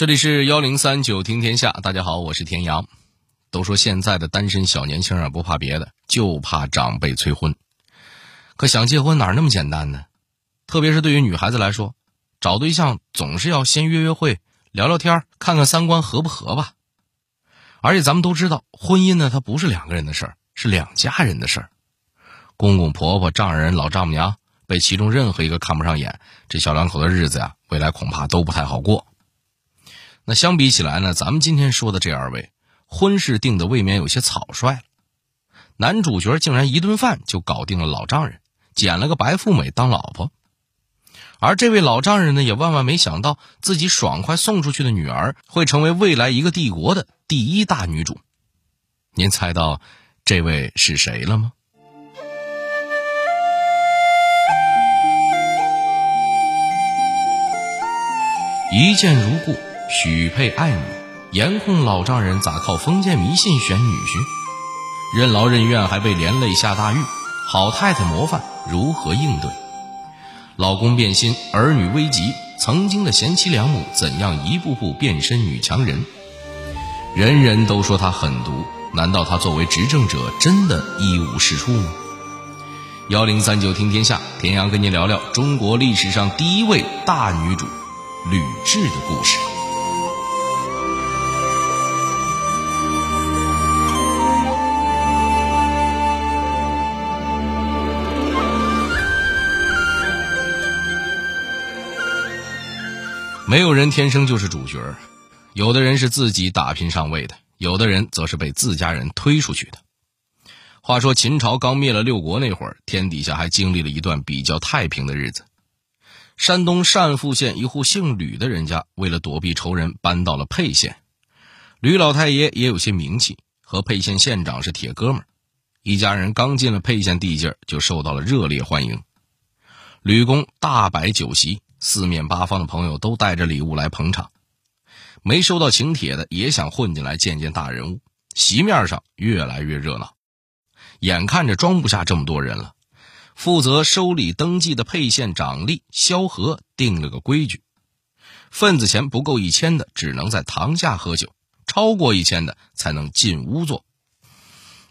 这里是幺零三九听天下，大家好，我是田阳。都说现在的单身小年轻啊，不怕别的，就怕长辈催婚。可想结婚哪那么简单呢？特别是对于女孩子来说，找对象总是要先约约会、聊聊天，看看三观合不合吧。而且咱们都知道，婚姻呢，它不是两个人的事儿，是两家人的事儿。公公婆婆、丈人、老丈母娘被其中任何一个看不上眼，这小两口的日子呀，未来恐怕都不太好过。那相比起来呢，咱们今天说的这二位，婚事定的未免有些草率了。男主角竟然一顿饭就搞定了老丈人，捡了个白富美当老婆。而这位老丈人呢，也万万没想到自己爽快送出去的女儿会成为未来一个帝国的第一大女主。您猜到这位是谁了吗？一见如故。许配爱女，严控老丈人咋靠封建迷信选女婿？任劳任怨还被连累下大狱，好太太模范如何应对？老公变心，儿女危急，曾经的贤妻良母怎样一步步变身女强人？人人都说她狠毒，难道她作为执政者真的一无是处吗？幺零三九听天下，田阳跟您聊聊中国历史上第一位大女主吕雉的故事。没有人天生就是主角，有的人是自己打拼上位的，有的人则是被自家人推出去的。话说秦朝刚灭了六国那会儿，天底下还经历了一段比较太平的日子。山东单父县一户姓吕的人家，为了躲避仇人，搬到了沛县。吕老太爷也有些名气，和沛县县长是铁哥们儿。一家人刚进了沛县地界，就受到了热烈欢迎。吕公大摆酒席。四面八方的朋友都带着礼物来捧场，没收到请帖的也想混进来见见大人物。席面上越来越热闹，眼看着装不下这么多人了，负责收礼登记的沛县长吏萧何定了个规矩：份子钱不够一千的，只能在堂下喝酒；超过一千的，才能进屋坐。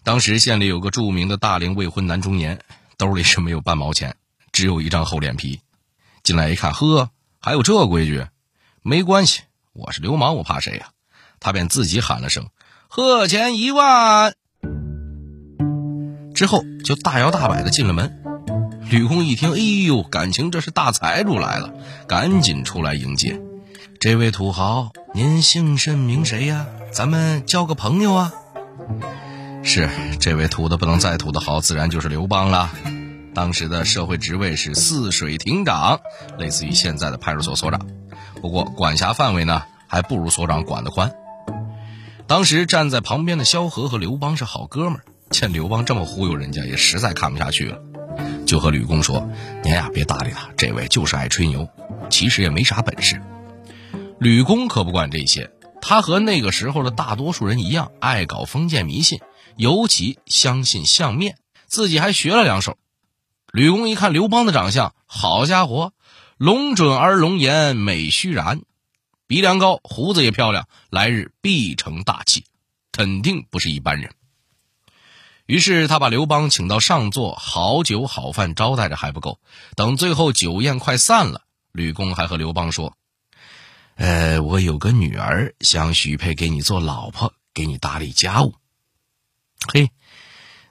当时县里有个著名的大龄未婚男中年，兜里是没有半毛钱，只有一张厚脸皮。进来一看，呵，还有这规矩？没关系，我是流氓，我怕谁呀？他便自己喊了声：“贺钱一万。”之后就大摇大摆的进了门。吕公一听，哎呦，感情这是大财主来了，赶紧出来迎接。这位土豪，您姓甚名谁呀？咱们交个朋友啊。是这位土的不能再土的好，自然就是刘邦了。当时的社会职位是泗水亭长，类似于现在的派出所所长，不过管辖范围呢还不如所长管得宽。当时站在旁边的萧何和刘邦是好哥们儿，见刘邦这么忽悠人家，也实在看不下去了，就和吕公说：“您呀，别搭理他，这位就是爱吹牛，其实也没啥本事。”吕公可不管这些，他和那个时候的大多数人一样，爱搞封建迷信，尤其相信相面，自己还学了两手。吕公一看刘邦的长相，好家伙，龙准而龙颜，美须髯，鼻梁高，胡子也漂亮，来日必成大器，肯定不是一般人。于是他把刘邦请到上座，好酒好饭招待着还不够，等最后酒宴快散了，吕公还和刘邦说：“呃，我有个女儿，想许配给你做老婆，给你打理家务。”嘿。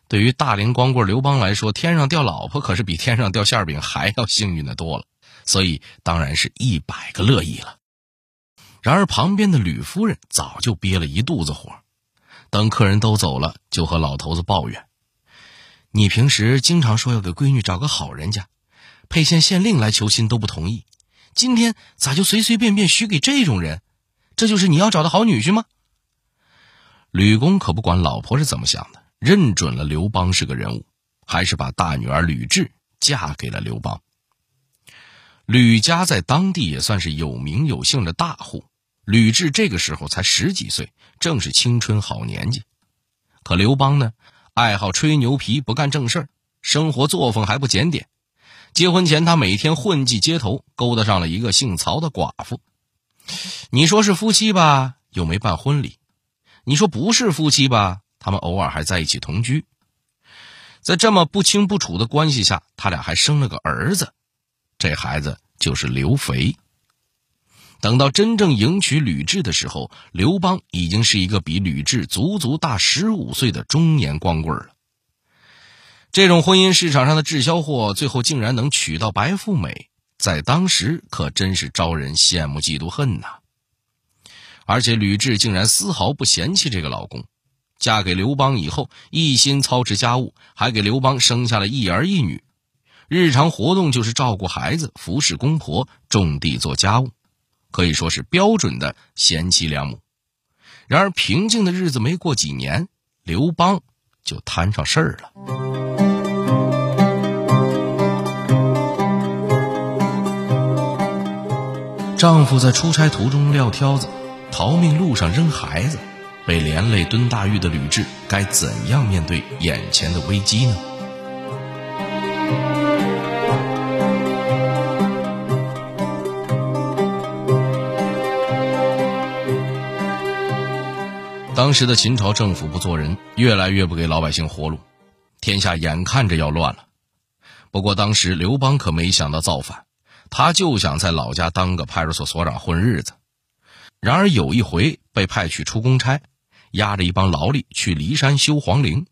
对于大龄光棍刘邦来说，天上掉老婆可是比天上掉馅饼还要幸运的多了，所以当然是一百个乐意了。然而旁边的吕夫人早就憋了一肚子火，等客人都走了，就和老头子抱怨：“你平时经常说要给闺女找个好人家，沛县县令来求亲都不同意，今天咋就随随便便许给这种人？这就是你要找的好女婿吗？”吕公可不管老婆是怎么想的。认准了刘邦是个人物，还是把大女儿吕雉嫁给了刘邦。吕家在当地也算是有名有姓的大户，吕雉这个时候才十几岁，正是青春好年纪。可刘邦呢，爱好吹牛皮，不干正事儿，生活作风还不检点。结婚前，他每天混迹街头，勾搭上了一个姓曹的寡妇。你说是夫妻吧，又没办婚礼；你说不是夫妻吧，他们偶尔还在一起同居。在这么不清不楚的关系下，他俩还生了个儿子，这孩子就是刘肥。等到真正迎娶吕雉的时候，刘邦已经是一个比吕雉足足大十五岁的中年光棍了。这种婚姻市场上的滞销货，最后竟然能娶到白富美，在当时可真是招人羡慕嫉妒恨呐！而且吕雉竟然丝毫不嫌弃这个老公。嫁给刘邦以后，一心操持家务，还给刘邦生下了一儿一女。日常活动就是照顾孩子、服侍公婆、种地做家务，可以说是标准的贤妻良母。然而，平静的日子没过几年，刘邦就摊上事儿了。丈夫在出差途中撂挑子，逃命路上扔孩子。被连累蹲大狱的吕雉，该怎样面对眼前的危机呢？当时的秦朝政府不做人，越来越不给老百姓活路，天下眼看着要乱了。不过当时刘邦可没想到造反，他就想在老家当个派出所所长混日子。然而有一回被派去出公差。押着一帮劳力去骊山修皇陵，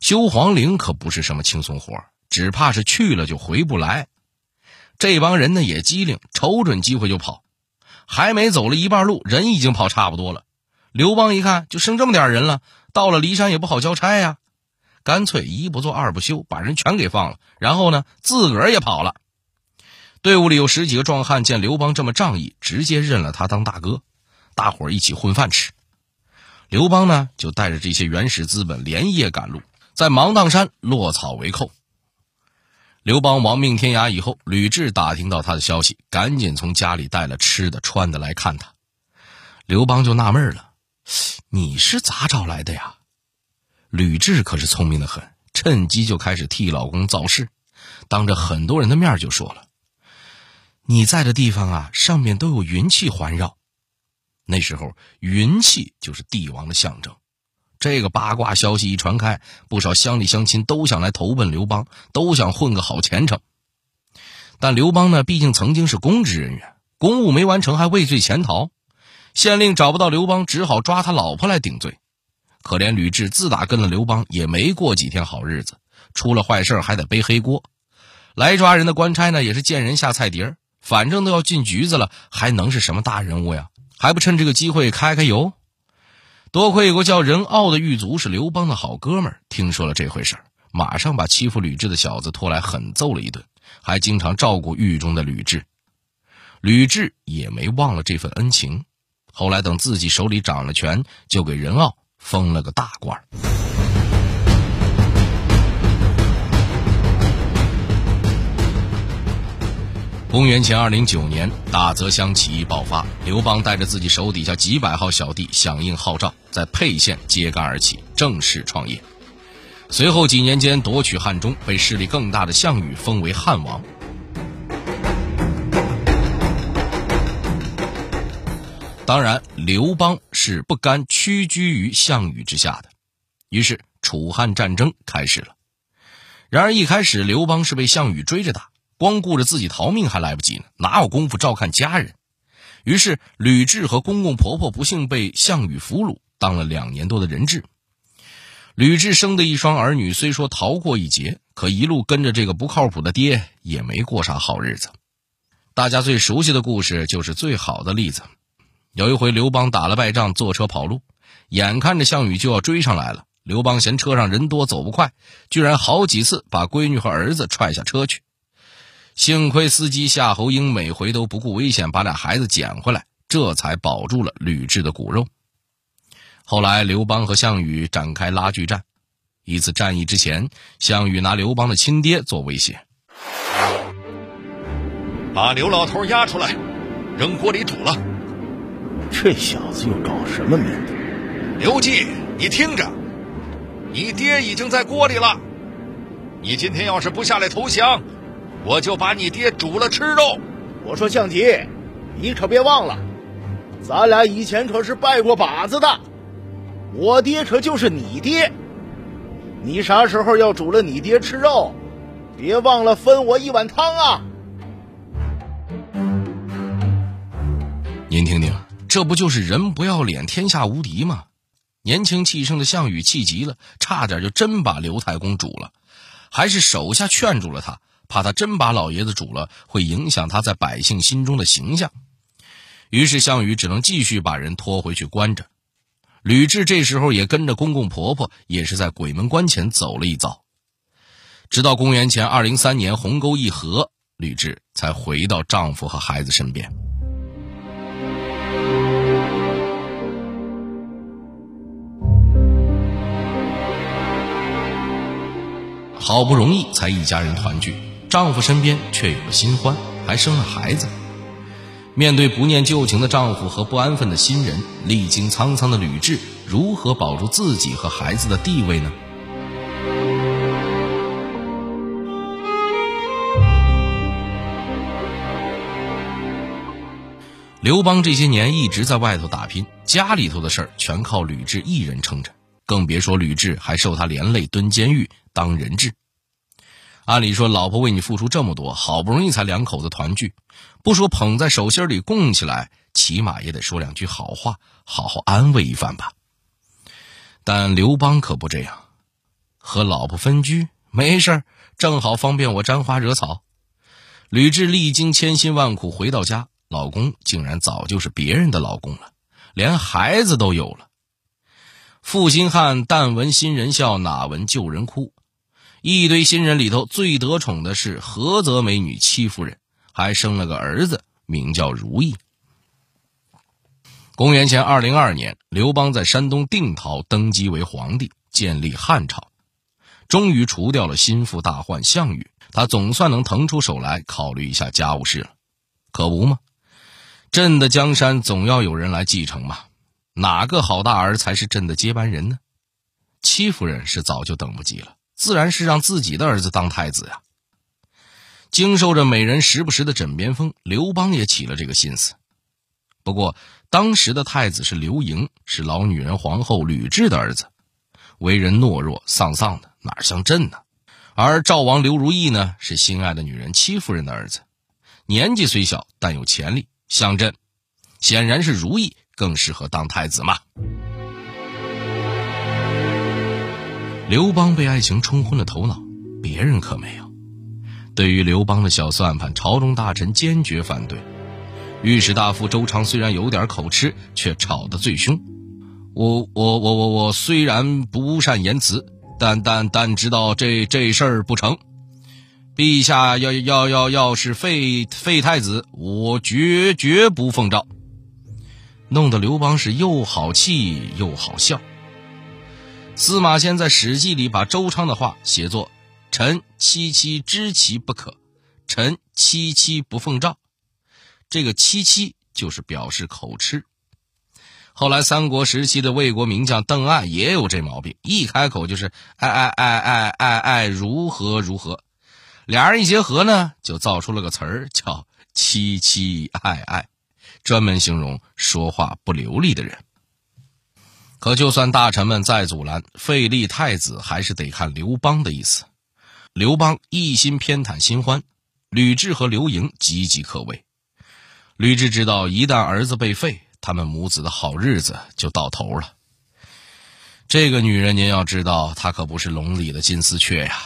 修皇陵可不是什么轻松活只怕是去了就回不来。这帮人呢也机灵，瞅准机会就跑，还没走了一半路，人已经跑差不多了。刘邦一看，就剩这么点人了，到了骊山也不好交差呀，干脆一不做二不休，把人全给放了，然后呢自个儿也跑了。队伍里有十几个壮汉，见刘邦这么仗义，直接认了他当大哥，大伙儿一起混饭吃。刘邦呢，就带着这些原始资本连夜赶路，在芒砀山落草为寇。刘邦亡命天涯以后，吕雉打听到他的消息，赶紧从家里带了吃的穿的来看他。刘邦就纳闷了：“你是咋找来的呀？”吕雉可是聪明的很，趁机就开始替老公造势，当着很多人的面就说了：“你在的地方啊，上面都有云气环绕。”那时候，云气就是帝王的象征。这个八卦消息一传开，不少乡里乡亲都想来投奔刘邦，都想混个好前程。但刘邦呢，毕竟曾经是公职人员，公务没完成还畏罪潜逃，县令找不到刘邦，只好抓他老婆来顶罪。可怜吕雉自打跟了刘邦，也没过几天好日子，出了坏事还得背黑锅。来抓人的官差呢，也是见人下菜碟儿，反正都要进局子了，还能是什么大人物呀？还不趁这个机会开开油？多亏有个叫任傲的狱卒是刘邦的好哥们儿，听说了这回事儿，马上把欺负吕雉的小子拖来狠揍了一顿，还经常照顾狱中的吕雉。吕雉也没忘了这份恩情，后来等自己手里掌了权，就给任傲封了个大官儿。公元前二零九年，大泽乡起义爆发，刘邦带着自己手底下几百号小弟响应号召，在沛县揭竿而起，正式创业。随后几年间夺取汉中，被势力更大的项羽封为汉王。当然，刘邦是不甘屈居于项羽之下的，于是楚汉战争开始了。然而一开始，刘邦是被项羽追着打。光顾着自己逃命还来不及呢，哪有功夫照看家人？于是吕雉和公公婆婆不幸被项羽俘虏，当了两年多的人质。吕雉生的一双儿女虽说逃过一劫，可一路跟着这个不靠谱的爹，也没过啥好日子。大家最熟悉的故事就是最好的例子。有一回刘邦打了败仗，坐车跑路，眼看着项羽就要追上来了，刘邦嫌车上人多走不快，居然好几次把闺女和儿子踹下车去。幸亏司机夏侯婴每回都不顾危险把俩孩子捡回来，这才保住了吕雉的骨肉。后来刘邦和项羽展开拉锯战，一次战役之前，项羽拿刘邦的亲爹做威胁：“把刘老头押出来，扔锅里煮了。”这小子又搞什么名堂？刘季，你听着，你爹已经在锅里了，你今天要是不下来投降。我就把你爹煮了吃肉。我说项吉，你可别忘了，咱俩以前可是拜过把子的，我爹可就是你爹。你啥时候要煮了你爹吃肉，别忘了分我一碗汤啊！您听听，这不就是人不要脸，天下无敌吗？年轻气盛的项羽气急了，差点就真把刘太公煮了，还是手下劝住了他，怕他真把老爷子煮了，会影响他在百姓心中的形象。于是项羽只能继续把人拖回去关着。吕雉这时候也跟着公公婆婆，也是在鬼门关前走了一遭。直到公元前二零三年鸿沟一合，吕雉才回到丈夫和孩子身边。好不容易才一家人团聚，丈夫身边却有了新欢，还生了孩子。面对不念旧情的丈夫和不安分的新人，历经沧桑的吕雉如何保住自己和孩子的地位呢？刘邦这些年一直在外头打拼，家里头的事儿全靠吕雉一人撑着，更别说吕雉还受他连累蹲监狱当人质。按理说，老婆为你付出这么多，好不容易才两口子团聚，不说捧在手心里供起来，起码也得说两句好话，好好安慰一番吧。但刘邦可不这样，和老婆分居没事正好方便我沾花惹草。吕雉历经千辛万苦回到家。老公竟然早就是别人的老公了，连孩子都有了。负心汉但闻新人笑，哪闻旧人哭？一堆新人里头最得宠的是菏泽美女戚夫人，还生了个儿子，名叫如意。公元前二零二年，刘邦在山东定陶登基为皇帝，建立汉朝，终于除掉了心腹大患项羽，他总算能腾出手来考虑一下家务事了。可不吗？朕的江山总要有人来继承嘛，哪个好大儿才是朕的接班人呢？戚夫人是早就等不及了，自然是让自己的儿子当太子呀。经受着美人时不时的枕边风，刘邦也起了这个心思。不过当时的太子是刘盈，是老女人皇后吕雉的儿子，为人懦弱丧丧的，哪像朕呢？而赵王刘如意呢，是心爱的女人戚夫人的儿子，年纪虽小，但有潜力。像朕，显然是如意更适合当太子嘛。刘邦被爱情冲昏了头脑，别人可没有。对于刘邦的小算盘，朝中大臣坚决反对。御史大夫周昌虽然有点口吃，却吵得最凶。我我我我我虽然不善言辞，但但但知道这这事儿不成。陛下要要要要是废废太子，我绝绝不奉诏。弄得刘邦是又好气又好笑。司马迁在《史记》里把周昌的话写作：“臣戚戚知其不可，臣戚戚不奉诏。”这个“戚戚”就是表示口吃。后来三国时期的魏国名将邓艾也有这毛病，一开口就是“爱爱爱爱爱爱如何如何”。俩人一结合呢，就造出了个词儿，叫“凄凄爱爱”，专门形容说话不流利的人。可就算大臣们再阻拦，废立太子还是得看刘邦的意思。刘邦一心偏袒新欢，吕雉和刘盈岌岌可危。吕雉知道，一旦儿子被废，他们母子的好日子就到头了。这个女人，您要知道，她可不是笼里的金丝雀呀。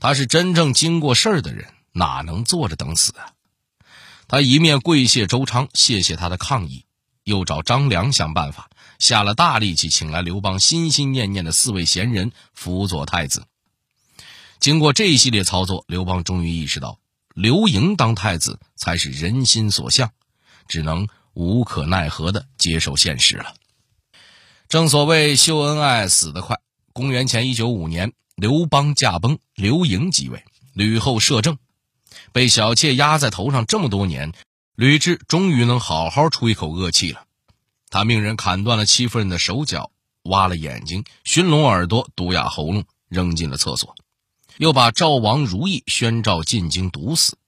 她是真正经过事儿的人，哪能坐着等死啊？她一面跪谢周昌，谢谢他的抗议，又找张良想办法，下了大力气，请来刘邦心心念念的四位贤人辅佐太子。经过这一系列操作，刘邦终于意识到，刘盈当太子才是人心所向，只能无可奈何的接受现实了。正所谓秀恩爱死得快，公元前一九五年。刘邦驾崩，刘盈即位，吕后摄政，被小妾压在头上这么多年，吕雉终于能好好出一口恶气了。他命人砍断了戚夫人的手脚，挖了眼睛，熏聋耳朵，毒哑喉咙，扔进了厕所，又把赵王如意宣召进京毒死。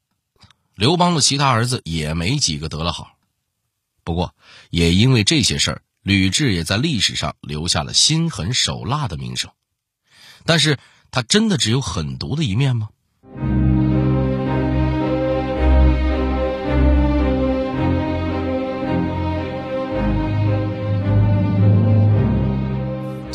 刘邦的其他儿子也没几个得了好。不过，也因为这些事儿，吕雉也在历史上留下了心狠手辣的名声。但是，他真的只有狠毒的一面吗？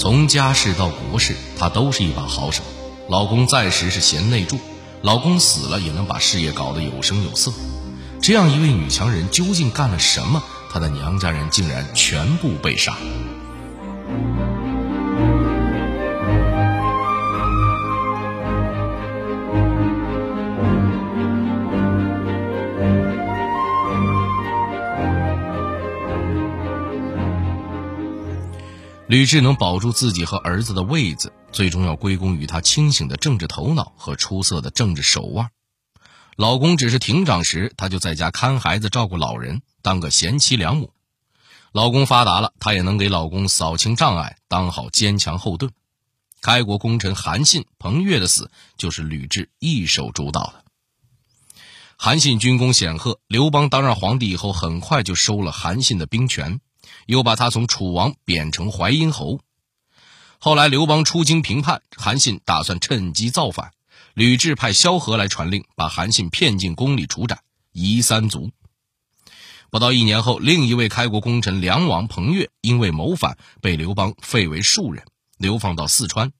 从家事到国事，她都是一把好手。老公在时是贤内助，老公死了也能把事业搞得有声有色。这样一位女强人究竟干了什么？她的娘家人竟然全部被杀。吕雉能保住自己和儿子的位子，最终要归功于她清醒的政治头脑和出色的政治手腕。老公只是亭长时，她就在家看孩子、照顾老人，当个贤妻良母。老公发达了，她也能给老公扫清障碍，当好坚强后盾。开国功臣韩信、彭越的死，就是吕雉一手主导的。韩信军功显赫，刘邦当上皇帝以后，很快就收了韩信的兵权。又把他从楚王贬成淮阴侯。后来刘邦出京平叛，韩信打算趁机造反。吕雉派萧何来传令，把韩信骗进宫里处斩，夷三族。不到一年后，另一位开国功臣梁王彭越因为谋反，被刘邦废为庶人，流放到四川。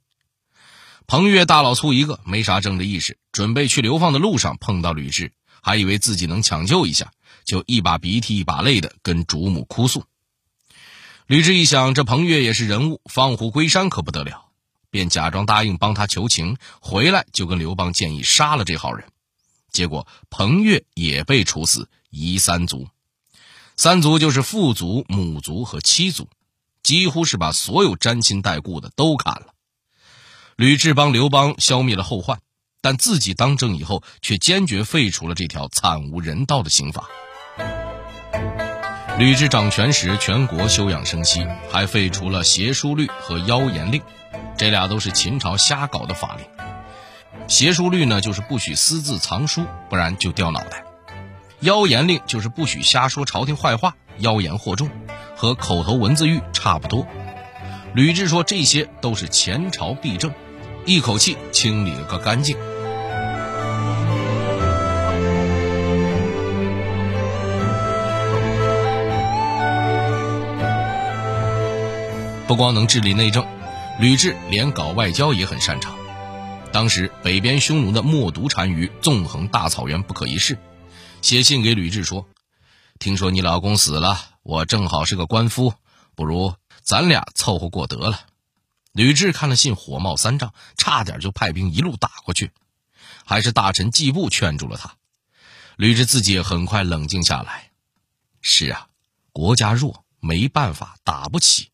彭越大老粗一个，没啥政治意识，准备去流放的路上碰到吕雉，还以为自己能抢救一下，就一把鼻涕一把泪的跟主母哭诉。吕雉一想，这彭越也是人物，放虎归山可不得了，便假装答应帮他求情，回来就跟刘邦建议杀了这号人。结果彭越也被处死，夷三族。三族就是父族、母族和妻族，几乎是把所有沾亲带故的都砍了。吕雉帮刘邦消灭了后患，但自己当政以后，却坚决废除了这条惨无人道的刑法。吕雉掌权时，全国休养生息，还废除了邪书律和妖言令，这俩都是秦朝瞎搞的法令。邪书律呢，就是不许私自藏书，不然就掉脑袋；妖言令就是不许瞎说朝廷坏话，妖言惑众，和口头文字狱差不多。吕雉说这些都是前朝弊政，一口气清理了个干净。不光能治理内政，吕雉连搞外交也很擅长。当时北边匈奴的冒毒单于纵横大草原不可一世，写信给吕雉说：“听说你老公死了，我正好是个官夫，不如咱俩凑合过得了。”吕雉看了信，火冒三丈，差点就派兵一路打过去，还是大臣季布劝住了他。吕雉自己也很快冷静下来：“是啊，国家弱，没办法，打不起。”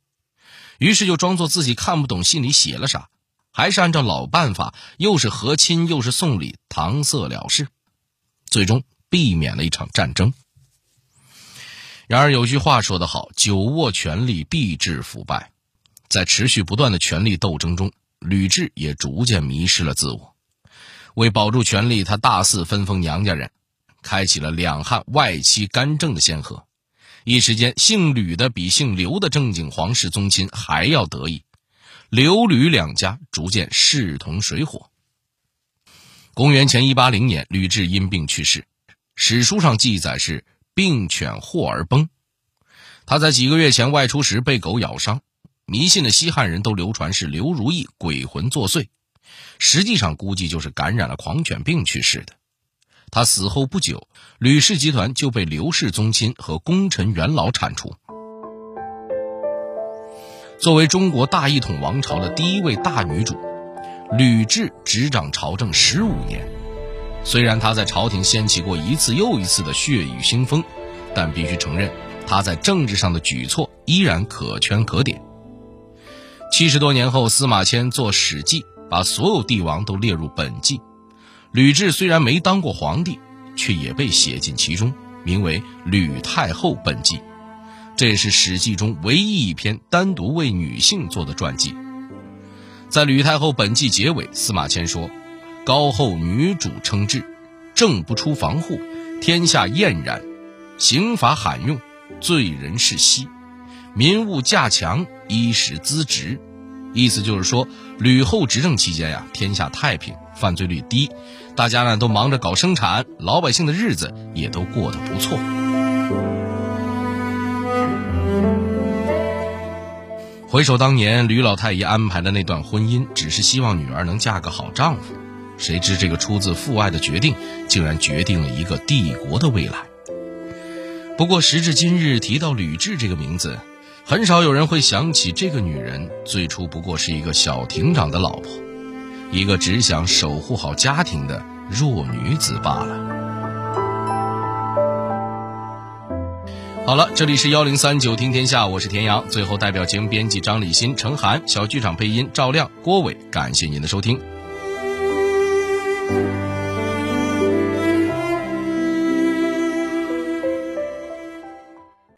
于是就装作自己看不懂信里写了啥，还是按照老办法，又是和亲又是送礼，搪塞了事，最终避免了一场战争。然而有句话说得好：“久握权力必致腐败。”在持续不断的权力斗争中，吕雉也逐渐迷失了自我。为保住权力，他大肆分封娘家人，开启了两汉外戚干政的先河。一时间，姓吕的比姓刘的正经皇室宗亲还要得意，刘吕两家逐渐势同水火。公元前一八零年，吕雉因病去世，史书上记载是病犬祸而崩。他在几个月前外出时被狗咬伤，迷信的西汉人都流传是刘如意鬼魂作祟，实际上估计就是感染了狂犬病去世的。他死后不久，吕氏集团就被刘氏宗亲和功臣元老铲除。作为中国大一统王朝的第一位大女主，吕雉执掌朝政十五年。虽然她在朝廷掀起过一次又一次的血雨腥风，但必须承认，她在政治上的举措依然可圈可点。七十多年后，司马迁做《史记》，把所有帝王都列入本纪。吕雉虽然没当过皇帝，却也被写进其中，名为《吕太后本纪》，这也是《史记》中唯一一篇单独为女性做的传记。在《吕太后本纪》结尾，司马迁说：“高后女主称制，政不出防户，天下晏然，刑罚罕用，罪人是息，民物价强，衣食资直。意思就是说，吕后执政期间呀，天下太平，犯罪率低，大家呢都忙着搞生产，老百姓的日子也都过得不错。回首当年吕老太爷安排的那段婚姻，只是希望女儿能嫁个好丈夫，谁知这个出自父爱的决定，竟然决定了一个帝国的未来。不过时至今日，提到吕雉这个名字。很少有人会想起这个女人最初不过是一个小亭长的老婆，一个只想守护好家庭的弱女子罢了。好了，这里是幺零三九听天下，我是田阳。最后，代表节目编辑张立新、程涵，小剧场配音赵亮、郭伟，感谢您的收听。